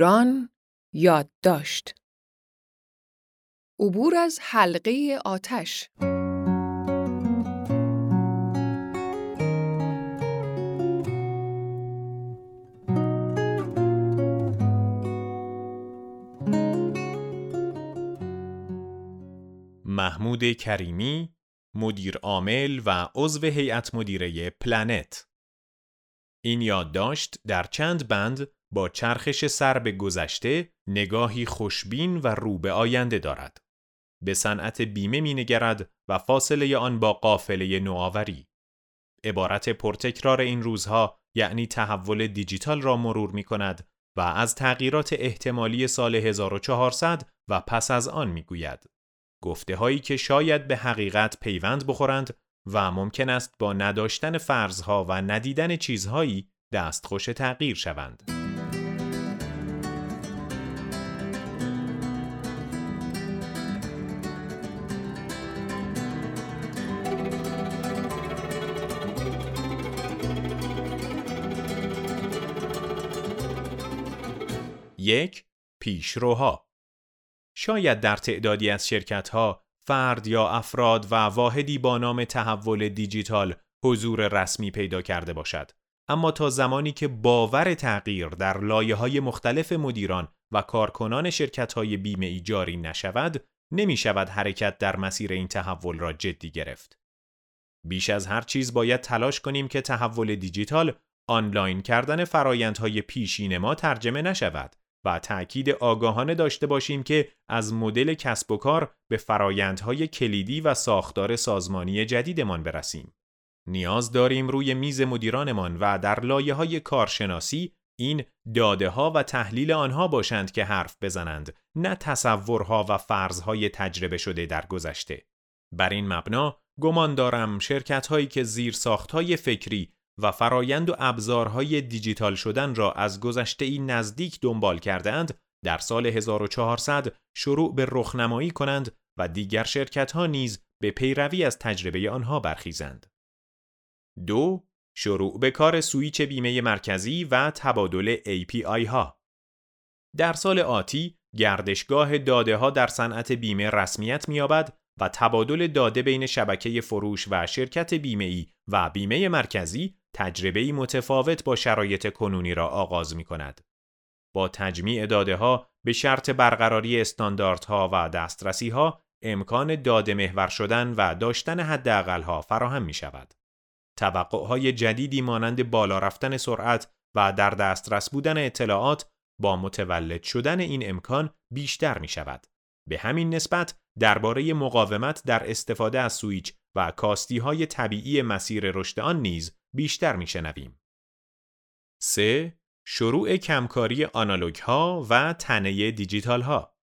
مدیران یادداشت. عبور از حلقه آتش. محمود کریمی مدیر عامل و عضو هیئت مدیره پلنت. این یادداشت در چند بند با چرخش سر به گذشته نگاهی خوشبین و رو به آینده دارد. به صنعت بیمه مینگرد و فاصله آن با قافله نوآوری. عبارت پرتکرار این روزها یعنی تحول دیجیتال را مرور می کند و از تغییرات احتمالی سال 1400 و پس از آن می گوید. گفته هایی که شاید به حقیقت پیوند بخورند و ممکن است با نداشتن فرضها و ندیدن چیزهایی دستخوش تغییر شوند. یک پیشروها. شاید در تعدادی از شرکتها فرد یا افراد و واحدی با نام تحول دیجیتال حضور رسمی پیدا کرده باشد. اما تا زمانی که باور تغییر در لایه های مختلف مدیران و کارکنان شرکت های بیمه ای جاری نشود نمی شود حرکت در مسیر این تحول را جدی گرفت. بیش از هر چیز باید تلاش کنیم که تحول دیجیتال آنلاین کردن فرایندهای پیشین ما ترجمه نشود. و تأکید آگاهانه داشته باشیم که از مدل کسب و کار به فرایندهای کلیدی و ساختار سازمانی جدیدمان برسیم. نیاز داریم روی میز مدیرانمان و در لایه های کارشناسی این داده ها و تحلیل آنها باشند که حرف بزنند نه تصورها و فرضهای تجربه شده در گذشته. بر این مبنا گمان دارم شرکت هایی که زیر ساخت های فکری و فرایند و ابزارهای دیجیتال شدن را از گذشته ای نزدیک دنبال کردند در سال 1400 شروع به رخنمایی کنند و دیگر شرکت ها نیز به پیروی از تجربه آنها برخیزند. دو شروع به کار سویچ بیمه مرکزی و تبادل API ها در سال آتی گردشگاه داده ها در صنعت بیمه رسمیت می‌یابد و تبادل داده بین شبکه فروش و شرکت بیمه ای و بیمه مرکزی تجربه متفاوت با شرایط کنونی را آغاز می کند. با تجمیع داده ها به شرط برقراری استانداردها و دسترسی ها امکان داده محور شدن و داشتن حداقل ها فراهم می شود. توقع جدیدی مانند بالا رفتن سرعت و در دسترس بودن اطلاعات با متولد شدن این امکان بیشتر می شود. به همین نسبت درباره مقاومت در استفاده از سویچ و کاستی های طبیعی مسیر رشد آن نیز بیشتر میشنویم. 3. شروع کمکاری آنالوگ ها و تنه دیجیتال ها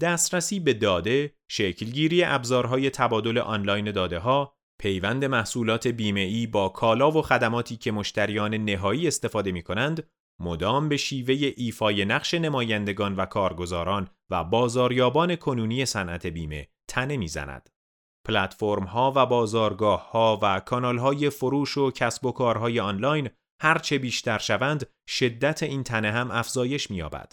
دسترسی به داده، شکلگیری ابزارهای تبادل آنلاین داده ها، پیوند محصولات بیمه با کالا و خدماتی که مشتریان نهایی استفاده می کنند، مدام به شیوه ایفای نقش نمایندگان و کارگزاران و بازاریابان کنونی صنعت بیمه تنه می‌زند. پلتفرم ها و بازارگاه ها و کانال های فروش و کسب و کارهای آنلاین هرچه بیشتر شوند شدت این تنه هم افزایش می‌یابد.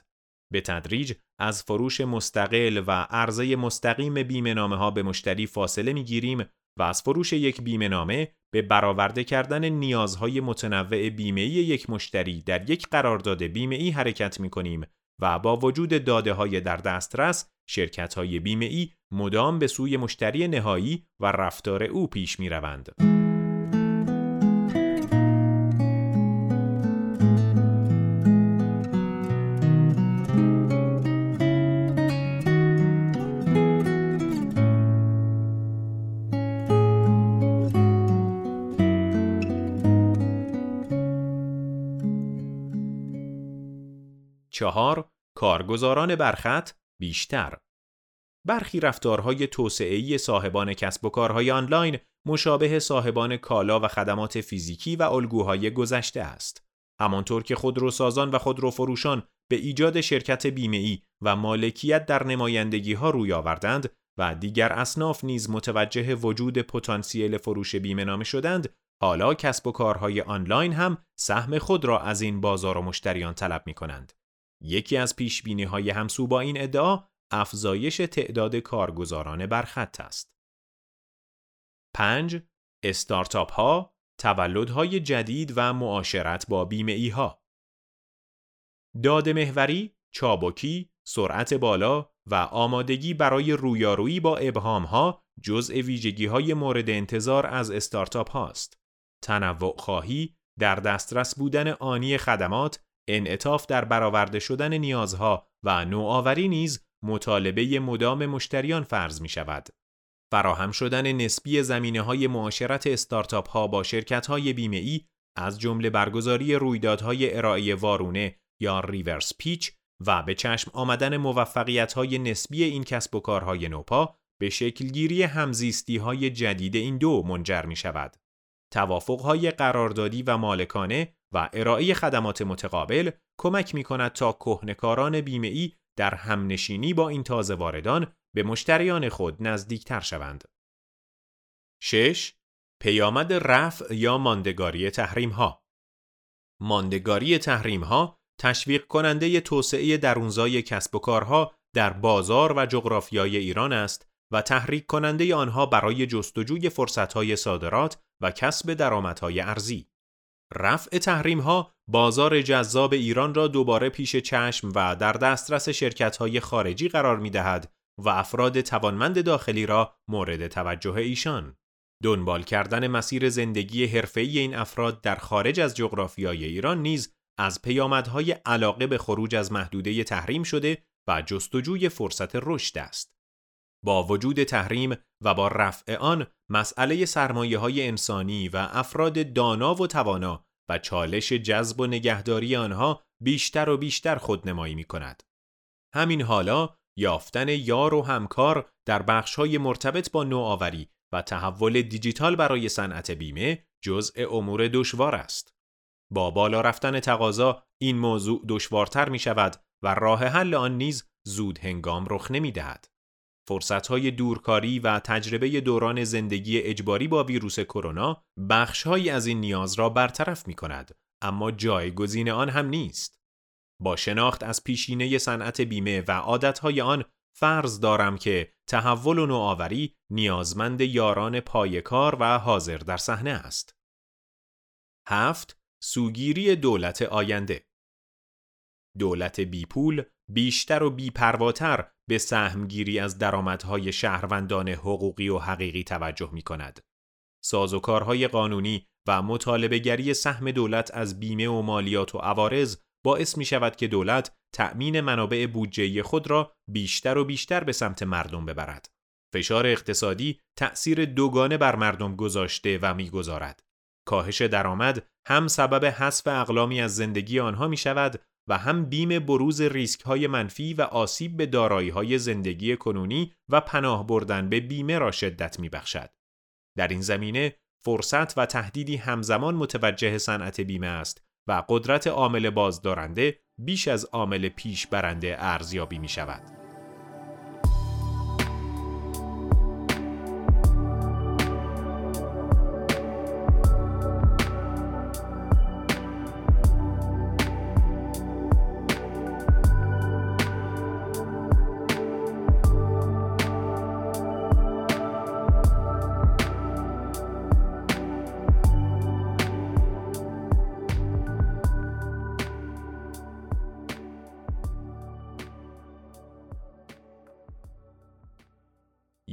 به تدریج از فروش مستقل و عرضه مستقیم بیمه نامه ها به مشتری فاصله می گیریم و از فروش یک بیمه نامه به برآورده کردن نیازهای متنوع بیمه یک مشتری در یک قرارداد بیمه ای حرکت می کنیم و با وجود داده های در دسترس شرکت های بیمه ای مدام به سوی مشتری نهایی و رفتار او پیش می روند. چهار کارگزاران برخط بیشتر برخی رفتارهای توسعه‌ای صاحبان کسب و کارهای آنلاین مشابه صاحبان کالا و خدمات فیزیکی و الگوهای گذشته است. همانطور که خودروسازان و خودروفروشان به ایجاد شرکت بیمه‌ای و مالکیت در نمایندگی ها روی آوردند و دیگر اصناف نیز متوجه وجود پتانسیل فروش بیمه نامه شدند، حالا کسب و کارهای آنلاین هم سهم خود را از این بازار و مشتریان طلب می کنند. یکی از پیش های همسو با این ادعا افزایش تعداد کارگزاران بر خط است. 5. استارتاپ ها، تولدهای جدید و معاشرت با بیمه ای ها. داد محوری، چابکی، سرعت بالا و آمادگی برای رویارویی با ابهام ها جزء ویژگی های مورد انتظار از استارتاپ هاست. تنوع خواهی، در دسترس بودن آنی خدمات، انعطاف در برآورده شدن نیازها و نوآوری نیز مطالبه مدام مشتریان فرض می شود. فراهم شدن نسبی زمینه های معاشرت استارتاپ ها با شرکت های بیمه ای از جمله برگزاری رویدادهای ارائه وارونه یا ریورس پیچ و به چشم آمدن موفقیت های نسبی این کسب و کارهای نوپا به شکلگیری همزیستی های جدید این دو منجر می شود. توافق های قراردادی و مالکانه و ارائه خدمات متقابل کمک می کند تا کهنکاران بیمه ای در همنشینی با این تازه واردان به مشتریان خود نزدیکتر شوند. 6. پیامد رفع یا ماندگاری تحریم ها ماندگاری تحریم ها تشویق کننده توسعه درونزای کسب و کارها در بازار و جغرافیای ایران است و تحریک کننده آنها برای جستجوی فرصتهای صادرات و کسب درآمدهای ارزی. رفع تحریم ها بازار جذاب ایران را دوباره پیش چشم و در دسترس شرکت های خارجی قرار می دهد و افراد توانمند داخلی را مورد توجه ایشان. دنبال کردن مسیر زندگی حرفه‌ای این افراد در خارج از جغرافیای ایران نیز از پیامدهای علاقه به خروج از محدوده تحریم شده و جستجوی فرصت رشد است. با وجود تحریم و با رفع آن مسئله سرمایه های انسانی و افراد دانا و توانا و چالش جذب و نگهداری آنها بیشتر و بیشتر خودنمایی می کند. همین حالا یافتن یار و همکار در بخشهای مرتبط با نوآوری و تحول دیجیتال برای صنعت بیمه جزء امور دشوار است. با بالا رفتن تقاضا این موضوع دشوارتر می شود و راه حل آن نیز زود هنگام رخ نمی دهد. فرصتهای دورکاری و تجربه دوران زندگی اجباری با ویروس کرونا بخشهایی از این نیاز را برطرف می کند اما جایگزین آن هم نیست. با شناخت از پیشینه صنعت بیمه و عادتهای آن فرض دارم که تحول و نوآوری نیازمند یاران پایکار و حاضر در صحنه است. هفت سوگیری دولت آینده دولت بیپول بیشتر و بیپرواتر به سهمگیری از درآمدهای شهروندان حقوقی و حقیقی توجه می کند. سازوکارهای قانونی و مطالبهگری سهم دولت از بیمه و مالیات و عوارض باعث می شود که دولت تأمین منابع بودجه خود را بیشتر و بیشتر به سمت مردم ببرد. فشار اقتصادی تأثیر دوگانه بر مردم گذاشته و می‌گذارد. کاهش درآمد هم سبب حذف اقلامی از زندگی آنها می شود و هم بیم بروز ریسک های منفی و آسیب به دارایی های زندگی کنونی و پناه بردن به بیمه را شدت می بخشد. در این زمینه فرصت و تهدیدی همزمان متوجه صنعت بیمه است و قدرت عامل بازدارنده بیش از عامل پیش برنده ارزیابی می شود.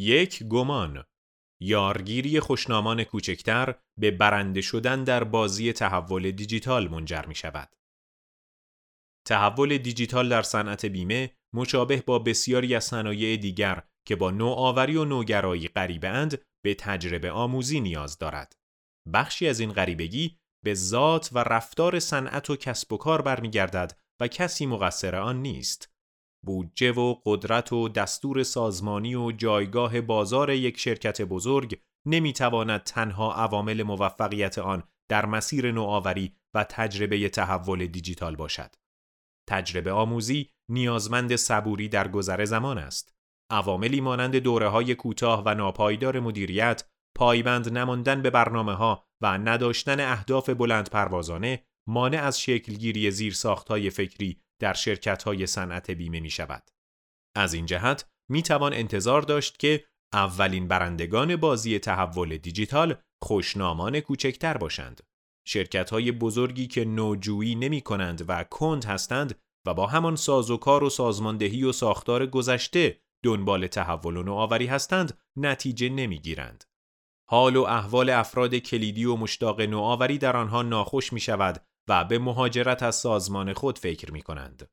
یک گمان یارگیری خوشنامان کوچکتر به برنده شدن در بازی تحول دیجیتال منجر می شود. تحول دیجیتال در صنعت بیمه مشابه با بسیاری از صنایع دیگر که با نوآوری و نوگرایی غریبه اند به تجربه آموزی نیاز دارد. بخشی از این غریبگی به ذات و رفتار صنعت و کسب و کار برمیگردد و کسی مقصر آن نیست. بودجه و قدرت و دستور سازمانی و جایگاه بازار یک شرکت بزرگ نمی‌تواند تنها عوامل موفقیت آن در مسیر نوآوری و تجربه تحول دیجیتال باشد. تجربه آموزی نیازمند صبوری در گذر زمان است. عواملی مانند دوره های کوتاه و ناپایدار مدیریت، پایبند نماندن به برنامه ها و نداشتن اهداف بلند پروازانه مانع از شکلگیری زیر های فکری در شرکت های صنعت بیمه می شود. از این جهت می توان انتظار داشت که اولین برندگان بازی تحول دیجیتال خوشنامان کوچکتر باشند. شرکت های بزرگی که نوجویی نمی کنند و کند هستند و با همان سازوکار و سازماندهی و ساختار گذشته دنبال تحول و نوآوری هستند نتیجه نمی‌گیرند. حال و احوال افراد کلیدی و مشتاق نوآوری در آنها ناخوش می شود و به مهاجرت از سازمان خود فکر می کنند.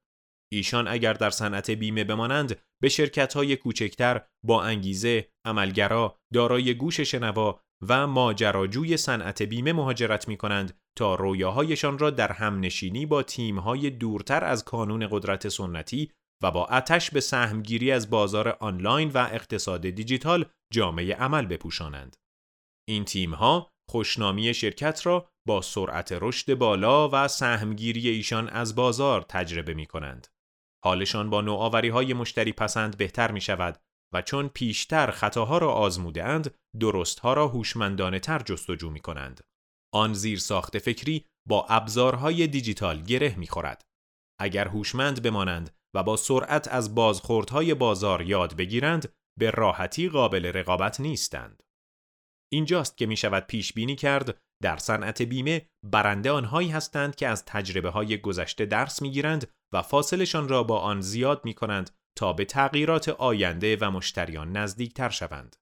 ایشان اگر در صنعت بیمه بمانند به شرکت های کوچکتر با انگیزه، عملگرا، دارای گوش شنوا و ماجراجوی صنعت بیمه مهاجرت می کنند تا رویاهایشان را در همنشینی با تیمهای دورتر از کانون قدرت سنتی و با اتش به سهمگیری از بازار آنلاین و اقتصاد دیجیتال جامعه عمل بپوشانند. این تیمها خوشنامی شرکت را با سرعت رشد بالا و سهمگیری ایشان از بازار تجربه می کنند. حالشان با نوآوری های مشتری پسند بهتر می شود و چون پیشتر خطاها را آزموده اند درستها را هوشمندانه تر جستجو می کنند. آن زیر ساخت فکری با ابزارهای دیجیتال گره می خورد. اگر هوشمند بمانند و با سرعت از بازخوردهای بازار یاد بگیرند به راحتی قابل رقابت نیستند. اینجاست که می شود پیش بینی کرد در صنعت بیمه برنده آنهایی هستند که از تجربه های گذشته درس می گیرند و فاصلشان را با آن زیاد می کنند تا به تغییرات آینده و مشتریان نزدیک تر شوند.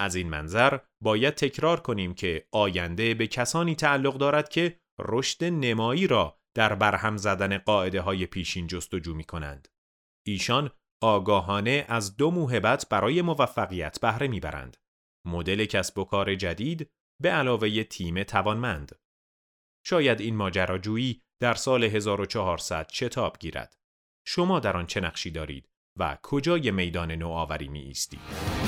از این منظر باید تکرار کنیم که آینده به کسانی تعلق دارد که رشد نمایی را در برهم زدن قاعده های پیشین جستجو می کنند. ایشان آگاهانه از دو موهبت برای موفقیت بهره می‌برند. مدل کسب و کار جدید به علاوه تیم توانمند. شاید این ماجراجویی در سال 1400 شتاب گیرد. شما در آن چه نقشی دارید و کجای میدان نوآوری می ایستید؟